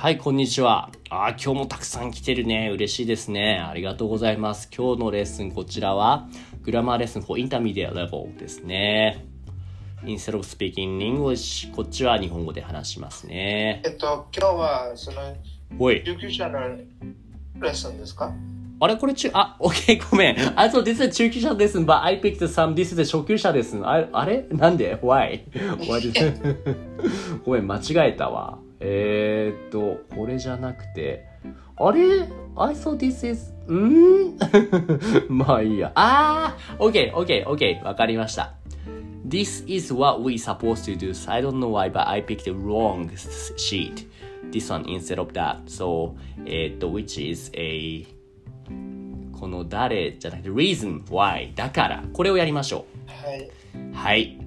はい、こんにちは。あー今日もたくさん来てるね。嬉しいですね。ありがとうございます。今日のレッスン、こちらは、グラマーレッスン for intermediate level ですね。Instead of speaking English、こっちは日本語で話しますね。えっと、今日はそのおい。救急車のレッスンですか？あれ？これ中、あ、オッケー、ごめん。I thought this is 中級者レッスン but I picked some, this is 初級者レッスン。ああれ？なんで ?Why? ごめん、間違えたわ。えー、っと、これじゃなくて、あれ ?I thought this is, んまあいいや。あー !OK, OK, OK. わかりました。This is what we supposed to do. So I don't know why, but I picked the wrong sheet. This one instead of that. So, えーっと、which is a この誰じゃなくて reason why だからこれをやりましょはい。うはい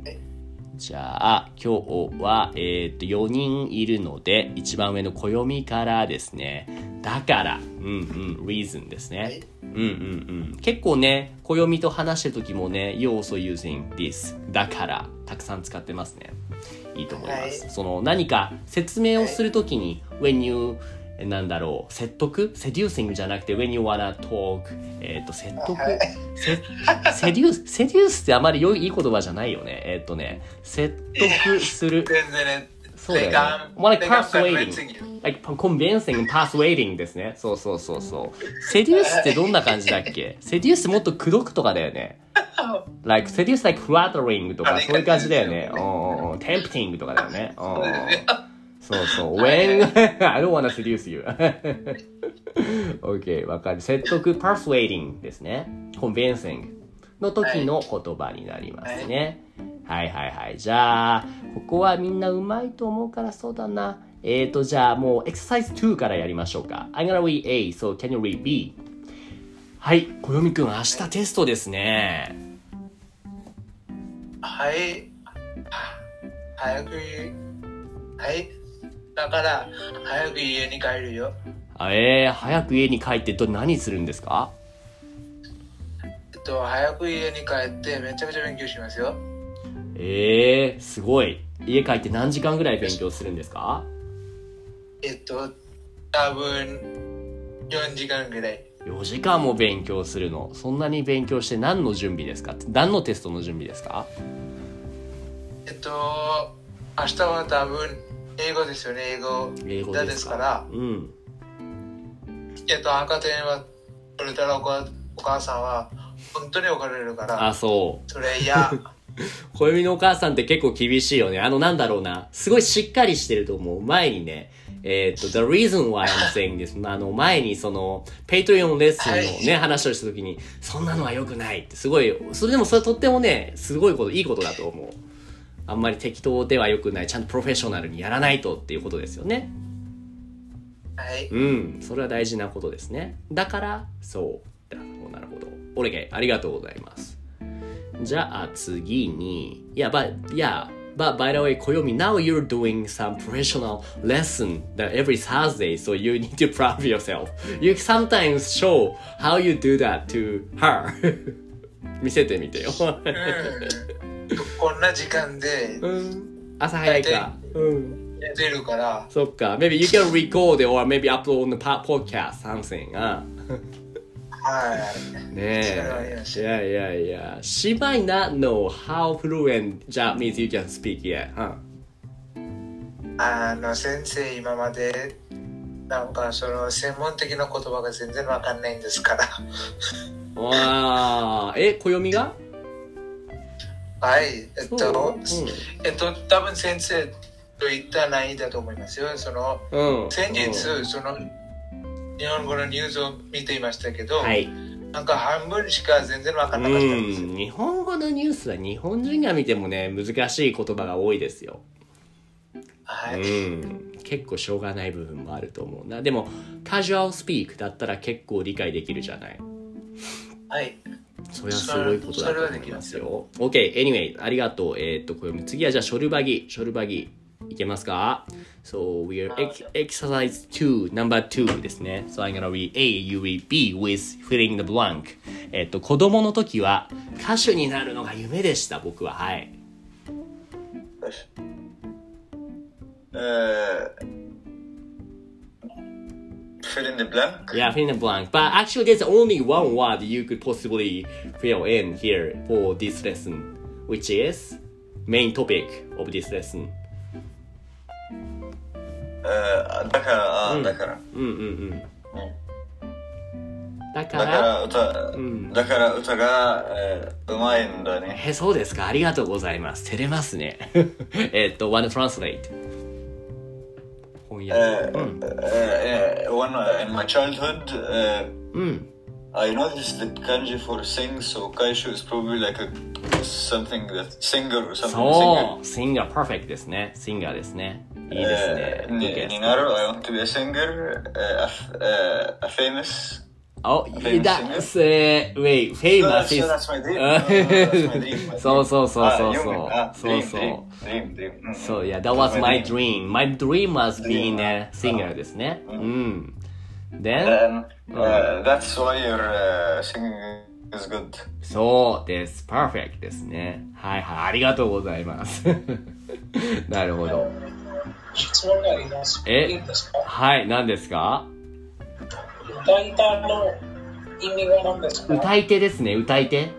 じゃあ今日はえっ、と4人いるので一番上の暦からですね。だからうんうん reason ですね、はい。うんうんうん。結構ね暦と話してる時もね you also using this だからたくさん使ってますね。いいと思います、はい。その何か説明をするときに、when you えなんだろう。説得？seducing じゃなくて when you wanna talk えっ、と説得？はい。せセデュース？セデュースってあまり良いいい言葉じゃないよね。えっ、とね説得する。全然ね。そうだよね。Like, um, More like persuading like convincing and persuading ですね。そうそうそうそう。セデュースってどんな感じだっけ？セデュースもっと口説くとかだよね。Like seduce like flattering とかそういう感じだよね。うんうんうん。tempting とかだよね。うんうんそうそう。when, I don't wanna seduce you. OK, わかる。説得 persuading ですね。convincing の時の言葉になりますね。はいはいはい。じゃあ、ここはみんなうまいと思うからそうだな。えーと、じゃあもう exercise 2からやりましょうか。I'm gonna read A, so can you read B? はい、小読くん、明日テストですね。はい。早く、はい。だから、早く家に帰るよ。あえー、早く家に帰ってど何するんですか？えっと、早く家に帰ってめちゃくちゃ勉強しますよ。えー、すごい。家帰って何時間ぐらい勉強するんですか？えっと、多分、4時間ぐらい。4時間も勉強するの？そんなに勉強して何の準備ですか？何のテストの準備ですか？えっと、明日は多分、英語ですよね、英語。英語だですかから、うん。えっと、赤点は取れたらお母お母さんは本当に怒られるから、あ、そう。それ嫌。小読みのお母さんって結構厳しいよね。あの、なんだろうな。すごいしっかりしてると思う。前にね、えーっと、The reason why I'm saying this あの、前にその、 Patreon レッスンのね、は話をした時に、そんなのは良くないって、すごい、それでもそれとってもね、すごいこと、いいことだと思う。あんまり適当では良くない。ちゃんとプロフェッショナルにやらないとっていうことですよね。はい。うん、それは大事なことですね。だから、そう。なるほど、なるほど。お願い、ありがとうございます。じゃあ次に、いや、but, yeah, but by the way, 暦 now you're doing some professional lesson that every Thursday, so you need to prove yourself. You sometimes show how you do that to her. 見せてみてよ。うん、こんな時間でうん、朝早いか。うん。るから、そっか。Maybe you can record or maybe upload on the po- podcast something. あはい。ねえ。すいやいやいや。She might not know how fluent Japanese you can speak yet. huh? あの、先生、今まで、なんかその専門的な言葉が全然わかんないんですから。わあ。え、暦がはい。えっと、えっと、多分先生と言ったないだと思いますよ。その、うん。うん先日、その、日本語のニュースを見ていましたけど、はい。なんか半分しか全然わかんなかったんです日本語のニュースは日本人が見てもね、難しい言葉が多いですよ。はい。うん、結構しょうがない部分もあると思うな。でも、カジュアルスピークだったら結構理解できるじゃない。はい。それはすごいことだと思いますよ。OK, anyway, ありがとう。えーっと、これ次はじゃあ、ショルバギ。ショルバギ。いけますか ?So, we are ex- exercise 2, number 2ですね。So, I'm gonna read A, you read B with filling the blank. えーっと、子供の時は歌手になるのが夢でした、僕は。はい。Uh, fill in the blank. Yeah, fill in the blank. But actually, there's only one word you could possibly fill in here for this lesson, which is main topic of this lesson. Uh, だから、あ、だから。うんうんうん。だか、らら歌、んだから歌が、えーうまいんだね。え、そうですか。ありがとうございます。照れますね。えっと、wanna translate. 翻え訳。ーうん。えー when uh, in my childhood, uh, うん。 I noticed that kanji for sing, so kaishu is probably like a something that singer or something. そう。singer perfect ですね。singer ですね。いいですね。 singer. に Good guess. になる I want to be a singer, uh, a, f- uh, a famous. Oh, famous that's, uh, wait, famous So is... that's no, that's my dream. そうそうそうあそうそう夢あ。そう dream, そう。dream, dream, So yeah, that was my dream. My dream was being a singer ですね。うん。Then, Then, uh, that's why your uh, singing is good. そうです。perfect ですね。はいはい。ありがとうございます。なるほど。質問があります。えはい、何ですか歌い手の意味は何ですか？歌い手ですね、歌い手。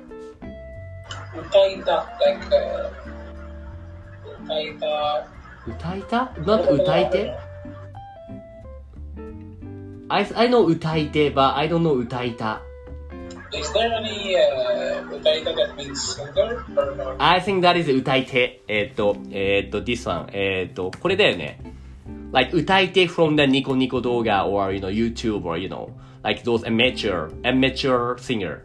歌い手、歌い手。歌い手。歌いた？なんか歌い手？I, ?I know 歌い手 but I don't know 歌いた。Is there any、uh, 歌い手 that means singer?I think that is 歌い手。えっ、ー、と、えっ、ー、と、this one. えっ、ー、と、これだよね。like utaite from the Nico Nico Doga or you know YouTube or you know like those amateur amateur singer.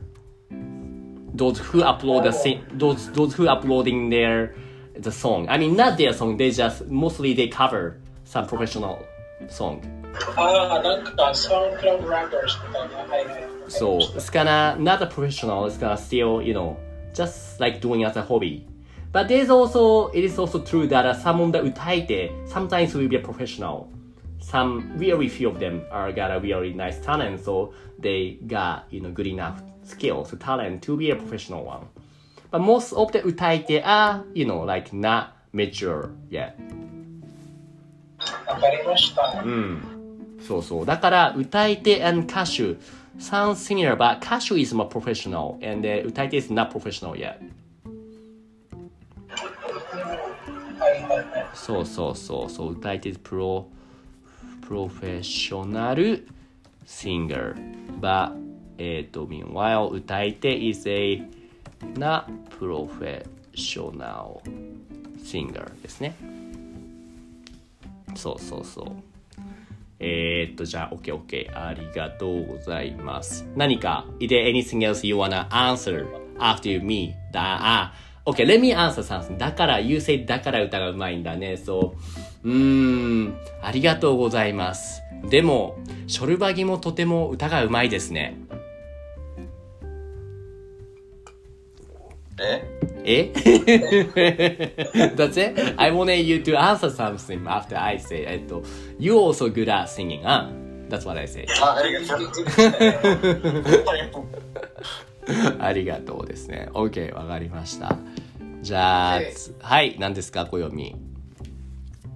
Those who upload the sing- those those who uploading their the song. I mean not their song, they just mostly they cover some professional song. So it's gonna not a professional, it's gonna still, you know, just like doing as a hobby. But there's also, it is also true that uh, some of the utaite sometimes will be a professional. Some, very few of them are got a really nice talent, so they got, you know, good enough skills, talent to be a professional one. But most of the utaite are, you know, like not mature yet. わかりました。うん。そうそう。だから、歌い手 and 歌手 sounds similar, but 歌手 is more professional, and、uh, 歌い手 is not professional yet. そうそうそうそう、歌えてプロ、プロフェッショナルシンガー。ば、えっ、ー、と、meanwhile、歌い手 is a なプロフェッショナルシンガーですね。そうそうそう。え、っと、じゃあ、オッ、ケー。ありがとうございます。何か、is anything else you wanna answer after you me? だ、OK, let me answer something. だから、you say だから歌がうまいんだね。そう。うーん、ありがとうございます。でも、ショルバギもとても歌がうまいですね。ええ That's it? I wanted you to answer something after I say, えっと、you also good at singing, あ That's what I say. あ、ありがとう。ですね。OK、わかりました。じゃあ、はい何ですか、暦。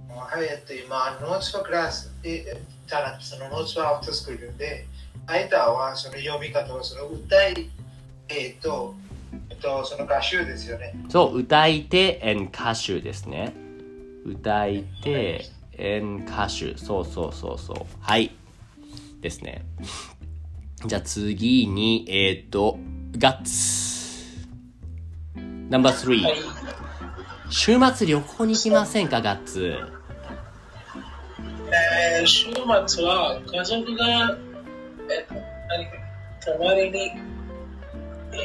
はい、えっと、今、ノーツはクラスで、ただ、そのノーツはアフタースクールで、間はその読み方はその歌い、えっと、えっと、その歌手ですよね。そう、歌い手 and 歌手ですね。歌い手 and 歌手。そうそうそうそう。はい。ですね。じゃあ次に、えっ、と、ガッツ。ナンバー3。はい。週末旅行に行きませんか、ガッツ？えー、週末は家族が、えっと、何か泊まりにえ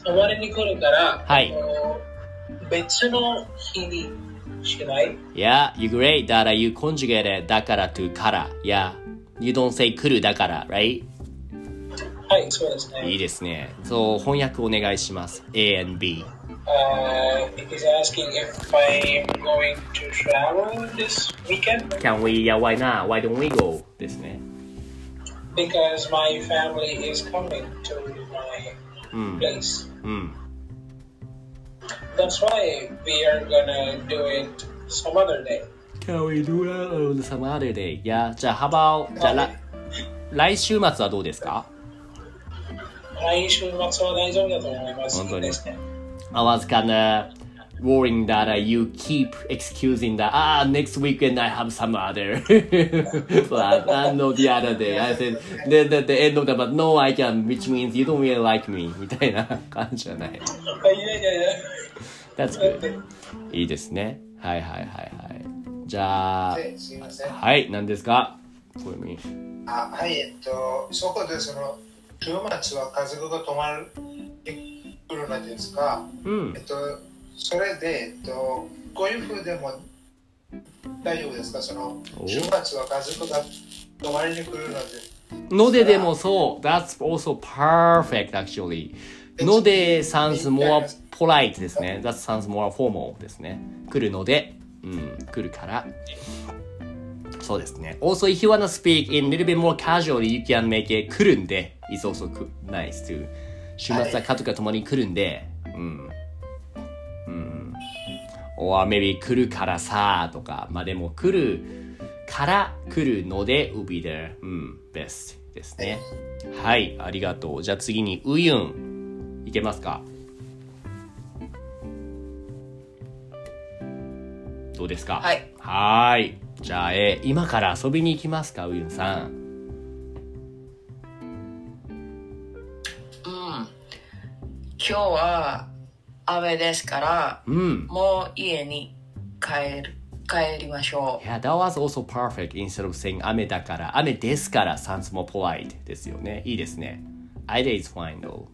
ー、泊まりに来るから、はい別の日にしない？Yeah, you great. だから you conjugate だから to から。Yeah. You don't say 来るだから、right? はい、そうですね。いいですね。そう、翻訳お願いします。A and B。Uh, he's asking if I'm going to travel this weekend Can we? Yeah, why not? Why don't we go? ですね。because my family is coming to my うん。place. うん。That's why we are gonna do it some other day. Can we do that on some other day? Yeah. じゃあ、幅じゃあ、ら来週末はどうですか来週末は大丈夫だと思います。本当にいいですね。I was kinda worrying that uh, you keep excusing that ah next weekend I have some other but I know the other day I said the, the, the end of the but no I can which means you don't really like me みたいな感じじゃない。That's good いいですねはいはいはいはいじゃあ。はい何ですか For me あはい、えっと、そこでその、週末は家族が泊まるに来るのですが、うんえっと、それで、えっと、こういうふうでも大丈夫ですかその、お週末は家族が泊まりに来るので、のででもそう That's also perfect actually ので sounds more polite ですね That sounds more formal ですね来るのでうん来るからそうですね Also if you wanna speak in a little bit more casually you can make it 来るんで It's also nice to 週末は家族が共に来るんで。うん。うん。or maybe 来るからさとか。まあでも来るから来るので will be there うん。best ですね。はいありがとう。じゃあ次にウユン。いけますか？どうですか？はい。はーい。じゃあ、えー今から遊びに行きますかウユンさん。今日は雨ですから、うんもう家に帰る、帰りましょ Yeah, that was also perfect instead of saying 雨だから雨ですから sounds more polite ですよねいいですね either is fine though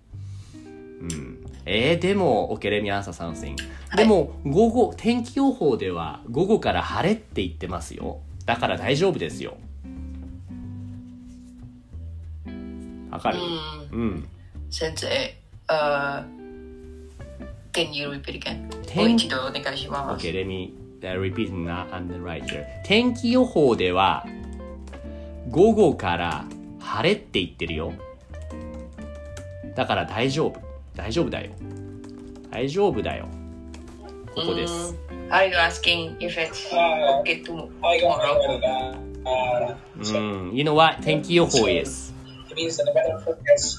うんえー、でも OK let me answer something でも午後天気予報では午後から晴れって言ってますよだから大丈夫ですよわかるう。うんう。先生、uh, can you repeat again? 天もう一度お願いします。OK, let me uh, repeat and right here. 天気予報では午後から晴れって言ってるよ。だから大丈夫。大丈夫だよ。大丈夫だよ。ここです。Are you asking if it's Uh, okay tomorrow? Uh, うん。You know what? 天気予報 is. it means that the weather forecast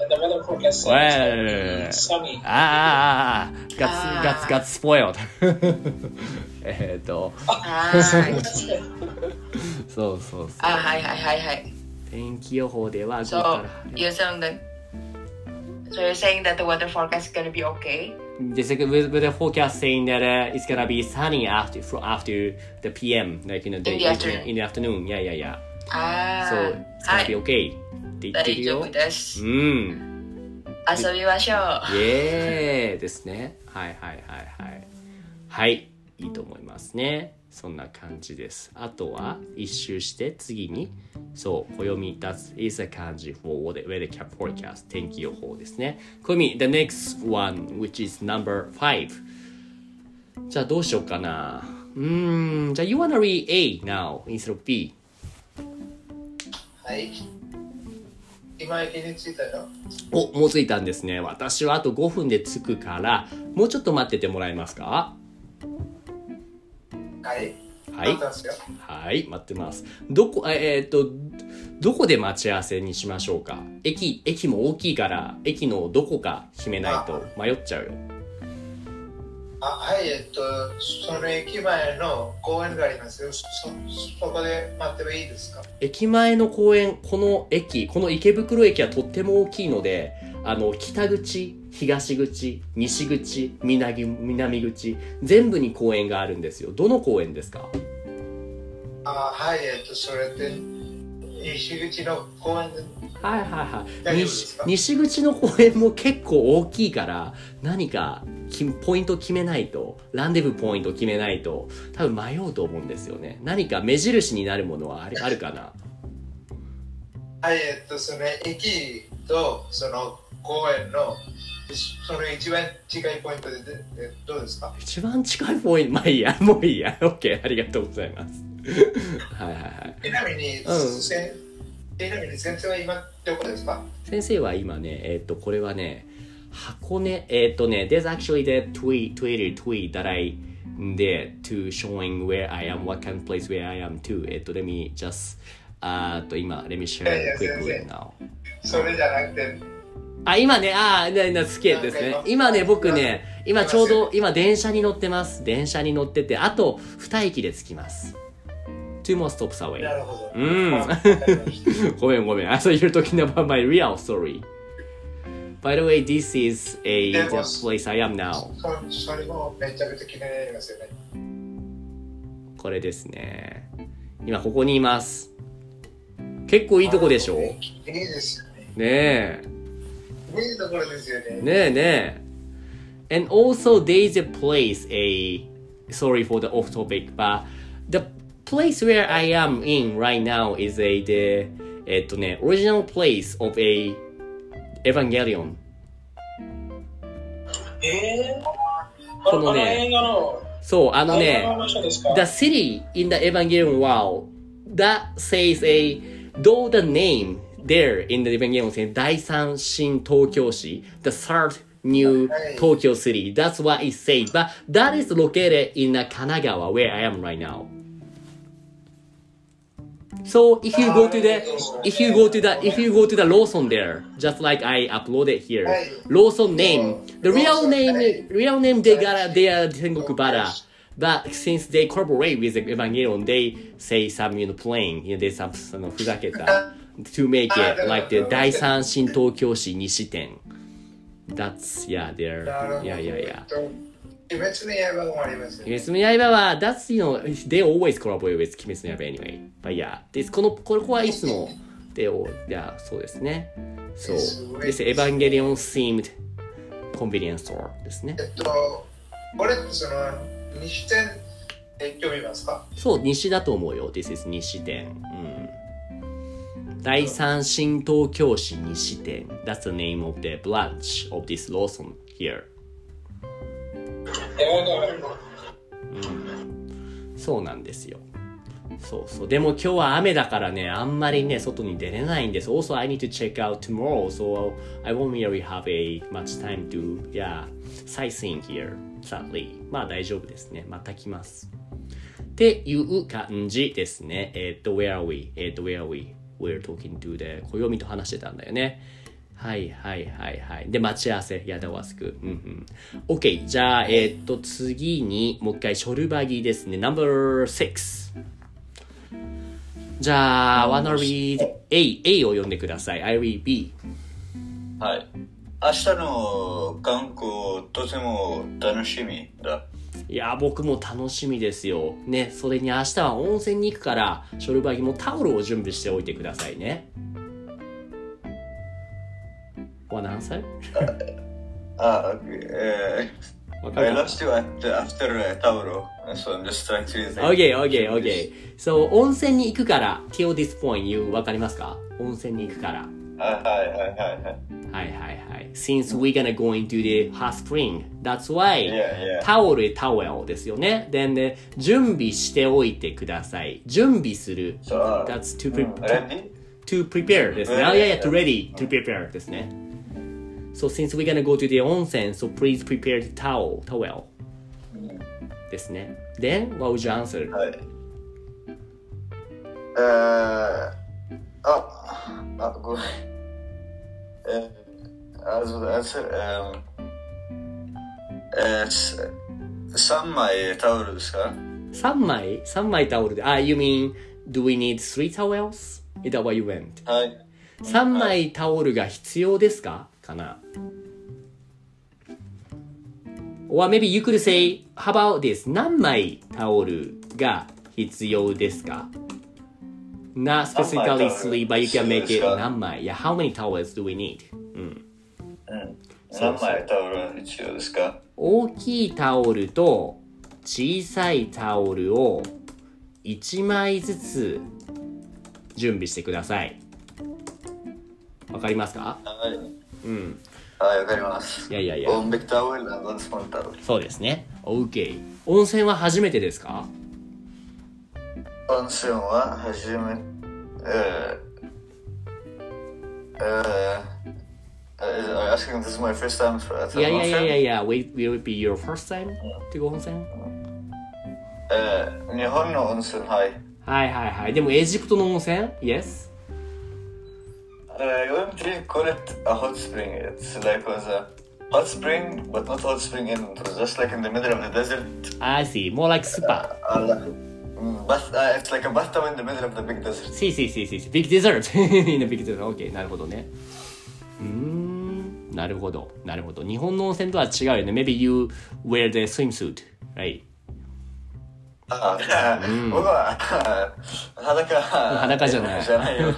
the weather forecast said Well, it's gonna be sunny. ああ、ガッツ、あーガッツ、ガッツ、スポイル。えっと、あーそうそうそう。あ、はいはいはいはい。天気予報では午後か So, ら晴れ you're saying that So you're saying that the weather forecast is gonna be okay? The second with, with the forecast saying that uh, it's gonna be sunny after from after the PM, like you know, the, In the afternoon. in the afternoon. Yeah, yeah, yeah. あ So あ、it's は gonna be い。okay. って言ってるよ大丈夫。ですう。ん。遊びましょう。イエーイですね。はいはいはいはい。はい、いいと思いますね。そんな感じです。あとは一周して次に、そう、暦 That is a 漢字 for the weather cap forecast 天気予報ですね。暦 The next one which is number 5じゃあどうしようかな。うーん、じゃあ You wanna read A now instead of B? はい。今駅に着いたよ。お、もう着いたんですね。私はあと5分で着くから、もうちょっと待っててもらえますか？はい。はい待ってますよはい、待ってます。どこ、ええーっと、どこで待ち合わせにしましょうか？駅、駅も大きいから、駅のどこか決めないと迷っちゃうよ。あはい、えっと、その駅前の公園がありますよ。そそこで待ってもいいですか？駅前の公園、この駅、この池袋駅はとっても大きいので、あの、北口、東口、西口、南南口、全部に公園があるんですよ。どの公園ですか？あはい、えっと、それで、西口の公園。ではいはいはい。西西口の公園も結構大きいから何かきポイント決めないとランデブーポイント決めないと多分迷うと思うんですよね。何か目印になるものはある あるかな？はい、えっと、その駅とその公園のその一番近いポイントでででどうですか？一番近いポイントまあいいやもういいや。OK ありがとうございますはいはいはいちなみに、うんせちなみに先生は今どこですか先生は今ね、えっ、と、これはね、箱根、えっ、とね、there's actually the tweet, Twitter tweet that I did to showing where I am, what kind of place where I am too. えっ、と、let me just, あと、今、let me い share やいや quickly 先 now. それじゃなくて、あ、今ね、あー、な、な、すげえですね。今ね、僕ね、今ちょうど、今電車に乗ってます。電車に乗ってて、あと、二駅で着きます。Two more stops away. なるほど。うんごめんごめん。I thought you're talking about my real story. By the way, this is a the place I am now. そそれもめちゃくちゃ気になりますよね。これですね。今ここにいます。結構いいとこでしょねいいですよね。え。いいところですよね。ねえねえ。And also there is a place, a sorry for the off topic, but the place where I am in right now is a the えっとね、original place of a Evangelion. えー、このねあ映画の、そう、あのね映画の、話ですか the city in the Evangelion world that says a though the name there in the Evangelion says 第三新東京市 the third new はい Tokyo city that's what it says but that is located in uh, Kanagawa where I am right now So if you go to the if you go to the if you go to the Lawson there, just like I uploaded here, Lawson name, the real name real name they got they are Tengoku Bara. But since they collaborate with the Evangelion, they say some you know playing, you know, they some you know, fuzaketa to make it like the Daisanshin Tokyo Shi Nishi Ten. That's yeah, they're yeah yeah yeah. 鬼滅の刃もありますよね。鬼滅の刃は、that's, you know, they always collaborate with 鬼滅の刃 anyway. But yeah, this, この、これはいつも、they all, yeah, そうですね。そう。this Evangelion themed convenience store ですねえ。っと、これってその、西店って読みますかそう、西だと思うよ。This is 西店。うん。第三新東京市西店。That's the name of the branch of this Lawson here. 映画そうなんですよ。そうそう。でも今日は雨だからね、あんまりね、外に出れないんです。Also, I need to check out tomorrow, so I won't really have a much time to, yeah, sightseeing here, sadly. まあ大丈夫ですね。また来ます。っていう感じですね。えっ、と、where are we? えっ、と、where are we? We're talking to the 暦と話してたんだよね。はいはいはいはい。で、待ち合わせ。やだわすく。うんうん。OK。じゃあ、えっ、と、次に、もう一回、ショルバギですね。No.6。じゃあ、wanna read A。A を読んでください。I read B。はい。明日の観光とても楽しみだ。いやー、僕も楽しみですよ。ね、それに明日は温泉に行くから、ショルバギもタオルを準備しておいてくださいね。Answer? あ、えー、わか I lost you at, after uh, Tauro, so I'm just trying to think. Okay, okay, okay. So, 温泉に行くから、till this point, you わかりますか温泉に行くから。はいはいはいはいはい。はいはいはい。Since we're gonna go into the hot spring, that's why Yeah, yeah. タオル、タオルですよね。で、ね、準備しておいてください。準備する。So, uh, That's to, pre- ready? to prepare ですね。いやいや、to ready, to prepare ですね。So since we're gonna go to the onsen, so please prepare the towel, towel ですね。Then, what would you answer? はい。えー、あ、あ、ごめん。えー、also, answer, um, えー、す3枚タオルですか3枚 ?3 枚タオルで。あ、you mean, do we need three towels? Is that what you went? はい。 3枚タオルが必要ですか かな Or maybe you could say, how about this? 何枚タオルが必要ですか not 何 specifically 枚 sleep, but you can make 必 it 何枚 Yeah, how many towels do we need? うん。うん。何枚タオル必要ですか大きいタオルと小さいタオルを1枚ずつ準備してください。わかりますかはい。うん。はい、わかります。いやいやいや。1 big towel and one small towel. そうですね。OK。温泉は初めてですか温泉は初め、えー、えー、Are you asking this is my first time for at いやいやいやいや温いや、will, it be your first time to go 温泉泉えー、日本の温泉、はい。はいはいはい。でもエジプトの温泉 ?Yes? Uh, call it a hot spring. It's like was a hot spring, but not hot spring in. It was just like in the middle of the desert. I see. More like spa. Uh, mm, bath, uh, it's like a bathtub in the middle of the big desert. See, see, see, see. see. Big dessert. In a big dessert. OK. なるほどね。うーん。なるほど。なるほど。日本の温泉とは違うよね。Maybe you wear the swimsuit. Right? あ僕は裸裸じゃないじゃないよ。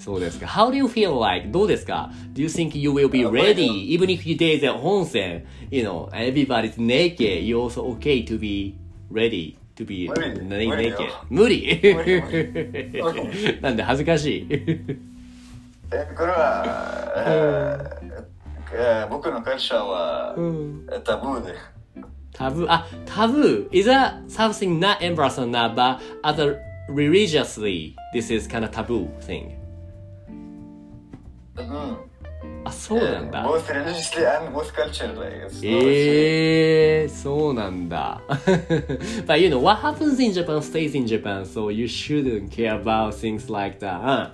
そうですか。How do you feel like? どうですか Do you think you will be ready even if the 温泉 You know, everybody's naked. You also okay to be ready to be naked. 無理理なんで恥ずかしい。えこれは、えーえー僕の会社は、えタブーで。タブー、あ、タブー is that something not embarrassing but other religiously, this is kind of taboo thing. うん。あ、そうなんだ。both religiously and both culturally. It's not ええー、そうなんだ。But you know, what happens in Japan stays in Japan, so you shouldn't care about things like that.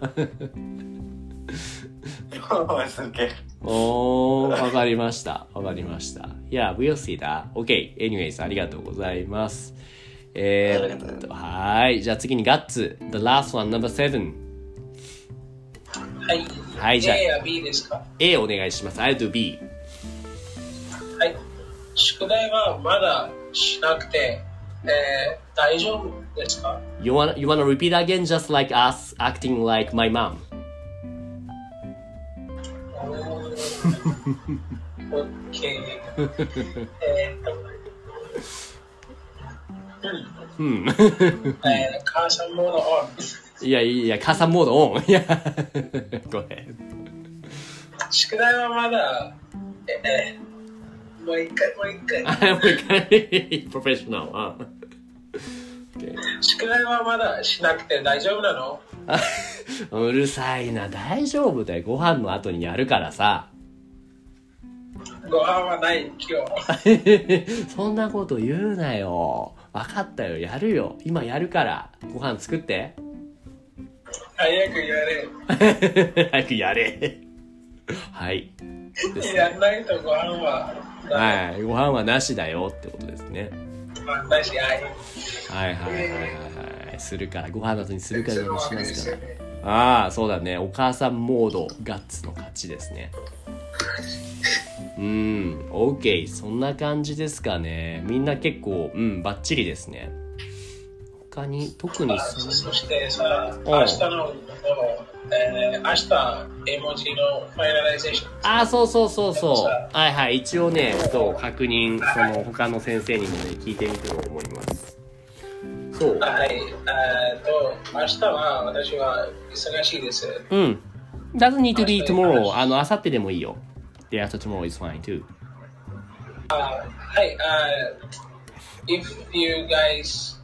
おー、わかりました。わかりました。Yeah, we'll see that. Okay, anyways, ありがとうございます。えー、っと、はい。じゃあ次にガッツ。The last one, number seven. はい。はいじゃあ A や B ですか A お願いします。I'll do B. はい。宿題はまだしなくて、えー、大丈夫ですか You wanna, you wanna repeat again just like us acting like my mom? オッケー。えーっと、うん。えー、母さんモードオン。いやいや、母さんモードオン。いや、ごめん。宿題はまだ、えー、もう一回、もう一回。もう一回、プロフェッショナル。あ OK 宿題はまだしなくて大丈夫なのうるさいな、大丈夫だよ。ご飯の後にやるからさ。ご飯はない、今日。そんなこと言うなよ。分かったよ、やるよ。今やるから。ご飯作って。早くやれ。早くやれ。はい。やんないとご飯は、はい。ご飯はなしだよってことですね。まあ、なし、はい。はいはいはいはいはい。するから、ご飯の後にするから別のわしけますから。ああ、そうだね。お母さんモード、ガッツの勝ちですね。うん、OK。そんな感じですかね。みんな結構、うん、バッチリですね。他に、特にそそしてさ、明日の、えー、明日、絵文字の finalization。ああ、そうそうそうそう。でもさはいはい。一応ね、そう、確認、その、他の先生にもね、聞いてみてと思います。そう。はい、えー、と、明日は私は忙しいです。うん。doesn't need to be tomorrow. あの、明後日でもいいよ。day after tomorrow is fine too. はい、uh, if you guys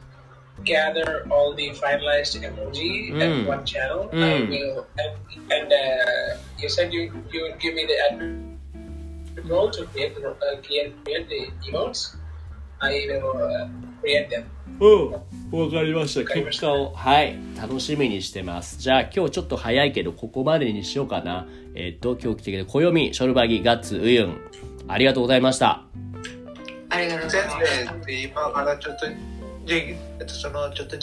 gather all the finalized emoji Mm. at one channel, I Mm. will, and, and uh, you said you, you would give me the admin role to create, the- uh, create, create the emotes. I will uh, create them. うん。わかりました。結果を、はい。楽しみにしてます。じゃあ今日ちょっと早いけど、ここまでにしようかな。えっと、今日来てくれた暦、ショルバギ、ガッツ、ウユン。ありがとうございました。ありがとうござい全ます。然、今からちょっと、じえっと、その、ちょっと、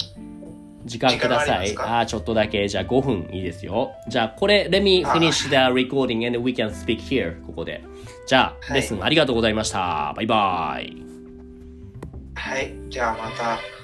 時間ください。ああー、ちょっとだけ。じゃあ5分いいですよ。じゃあこれ、let me finish the recording and we can speak here. ここで。じゃあ、はいレッスンありがとうございました。バイバイ。はい、じゃあまた。